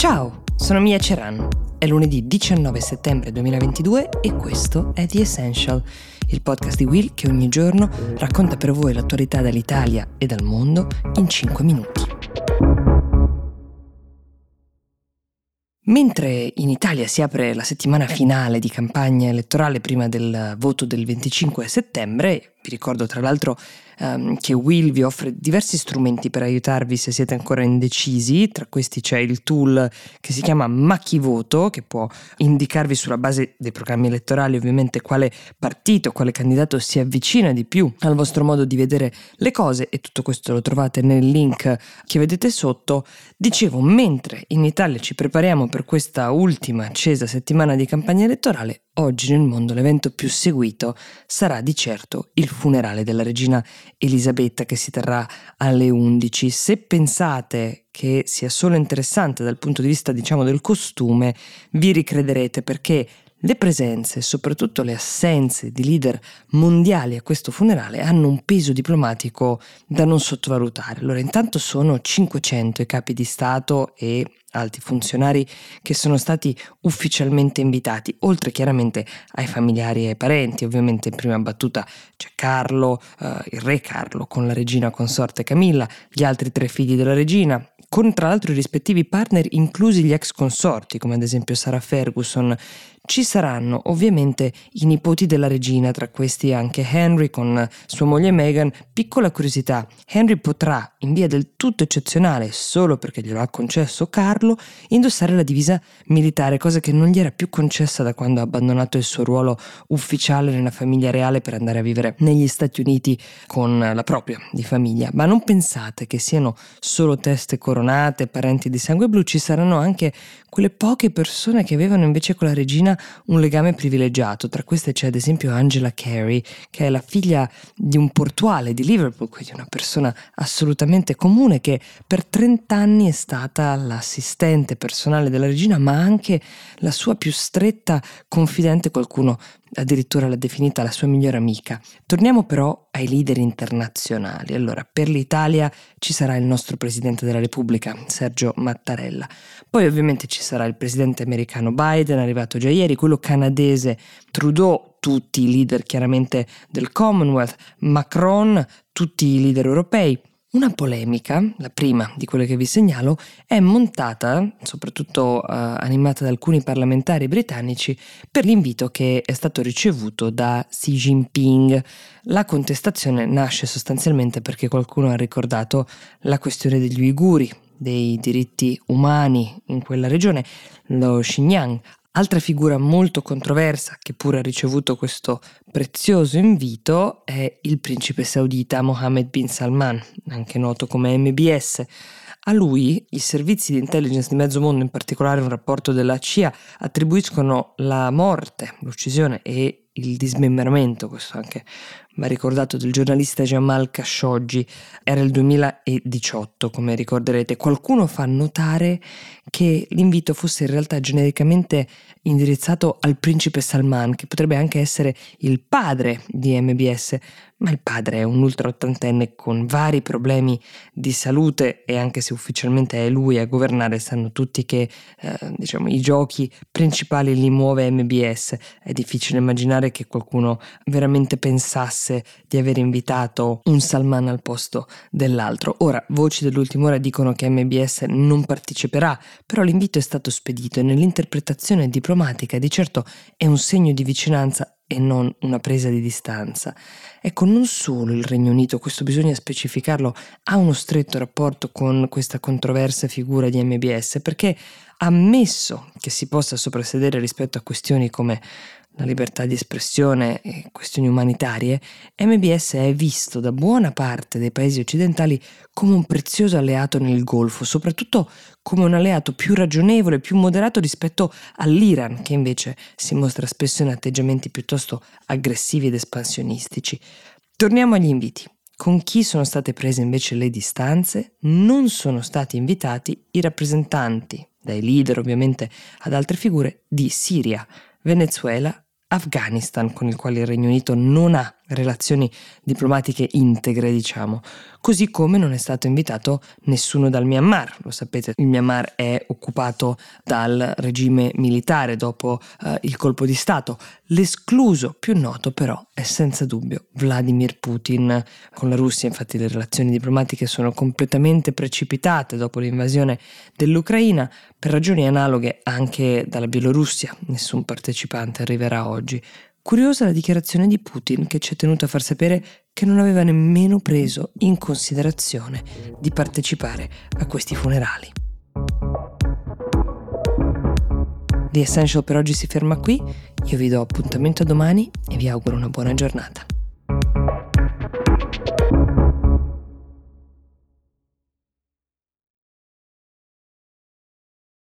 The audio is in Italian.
Ciao, sono Mia Ceran. È lunedì 19 settembre 2022 e questo è The Essential, il podcast di Will che ogni giorno racconta per voi l'attualità dall'Italia e dal mondo in 5 minuti. Mentre in Italia si apre la settimana finale di campagna elettorale prima del voto del 25 settembre, vi ricordo tra l'altro um, che Will vi offre diversi strumenti per aiutarvi se siete ancora indecisi, tra questi c'è il tool che si chiama Macchivoto che può indicarvi sulla base dei programmi elettorali ovviamente quale partito, quale candidato si avvicina di più al vostro modo di vedere le cose e tutto questo lo trovate nel link che vedete sotto. Dicevo, mentre in Italia ci prepariamo per questa ultima accesa settimana di campagna elettorale, Oggi nel mondo l'evento più seguito sarà di certo il funerale della regina Elisabetta che si terrà alle 11. Se pensate che sia solo interessante dal punto di vista diciamo del costume, vi ricrederete perché le presenze, soprattutto le assenze di leader mondiali a questo funerale hanno un peso diplomatico da non sottovalutare. Allora, intanto sono 500 i capi di Stato e alti funzionari che sono stati ufficialmente invitati, oltre chiaramente ai familiari e ai parenti. Ovviamente in prima battuta c'è Carlo, eh, il re Carlo, con la regina consorte Camilla, gli altri tre figli della regina, con tra l'altro i rispettivi partner inclusi gli ex consorti, come ad esempio Sarah Ferguson, ci saranno ovviamente i nipoti della regina, tra questi anche Henry con sua moglie Meghan. Piccola curiosità, Henry potrà, in via del tutto eccezionale, solo perché glielo ha concesso Carlo, indossare la divisa militare, cosa che non gli era più concessa da quando ha abbandonato il suo ruolo ufficiale nella famiglia reale per andare a vivere negli Stati Uniti con la propria di famiglia. Ma non pensate che siano solo teste coronate, parenti di sangue blu, ci saranno anche quelle poche persone che avevano invece con la regina un legame privilegiato. Tra queste c'è ad esempio Angela Carey, che è la figlia di un portuale di Liverpool, quindi una persona assolutamente comune che per 30 anni è stata l'assistente personale della regina, ma anche la sua più stretta confidente, qualcuno addirittura l'ha definita la sua migliore amica. Torniamo però ai leader internazionali. Allora, per l'Italia ci sarà il nostro Presidente della Repubblica, Sergio Mattarella. Poi ovviamente ci sarà il Presidente americano Biden, arrivato già ieri, quello canadese Trudeau, tutti i leader chiaramente del Commonwealth, Macron, tutti i leader europei. Una polemica, la prima di quelle che vi segnalo, è montata, soprattutto uh, animata da alcuni parlamentari britannici, per l'invito che è stato ricevuto da Xi Jinping. La contestazione nasce sostanzialmente perché qualcuno ha ricordato la questione degli uiguri, dei diritti umani in quella regione, lo Xinjiang, Altra figura molto controversa che pure ha ricevuto questo prezioso invito è il principe saudita Mohammed bin Salman, anche noto come MBS. A lui i servizi di intelligence di mezzo mondo, in particolare un rapporto della CIA, attribuiscono la morte, l'uccisione e il dismembramento, questo anche va ricordato, del giornalista Jamal Khashoggi, era il 2018, come ricorderete. Qualcuno fa notare che l'invito fosse in realtà genericamente indirizzato al principe Salman, che potrebbe anche essere il padre di MBS, ma il padre è un ultra ottantenne con vari problemi di salute e anche se ufficialmente è lui a governare, sanno tutti che eh, diciamo, i giochi principali li muove MBS. È difficile immaginare che qualcuno veramente pensasse di aver invitato un Salman al posto dell'altro. Ora, voci dell'ultima ora dicono che MBS non parteciperà, però l'invito è stato spedito e nell'interpretazione diplomatica di certo è un segno di vicinanza e non una presa di distanza. Ecco, non solo il Regno Unito, questo bisogna specificarlo, ha uno stretto rapporto con questa controversa figura di MBS, perché ammesso che si possa soprassedere rispetto a questioni come la libertà di espressione e questioni umanitarie, MBS è visto da buona parte dei paesi occidentali come un prezioso alleato nel Golfo, soprattutto come un alleato più ragionevole, più moderato rispetto all'Iran, che invece si mostra spesso in atteggiamenti piuttosto aggressivi ed espansionistici. Torniamo agli inviti. Con chi sono state prese invece le distanze? Non sono stati invitati i rappresentanti, dai leader ovviamente ad altre figure, di Siria, Venezuela, Afghanistan, con il quale il Regno Unito non ha relazioni diplomatiche integre, diciamo. Così come non è stato invitato nessuno dal Myanmar. Lo sapete, il Myanmar è occupato dal regime militare dopo eh, il colpo di Stato. L'escluso più noto però è senza dubbio Vladimir Putin. Con la Russia infatti le relazioni diplomatiche sono completamente precipitate dopo l'invasione dell'Ucraina, per ragioni analoghe anche dalla Bielorussia. Nessun partecipante arriverà oggi. Curiosa la dichiarazione di Putin che ci è tenuto a far sapere che non aveva nemmeno preso in considerazione di partecipare a questi funerali. The Essential per oggi si ferma qui, io vi do appuntamento domani e vi auguro una buona giornata.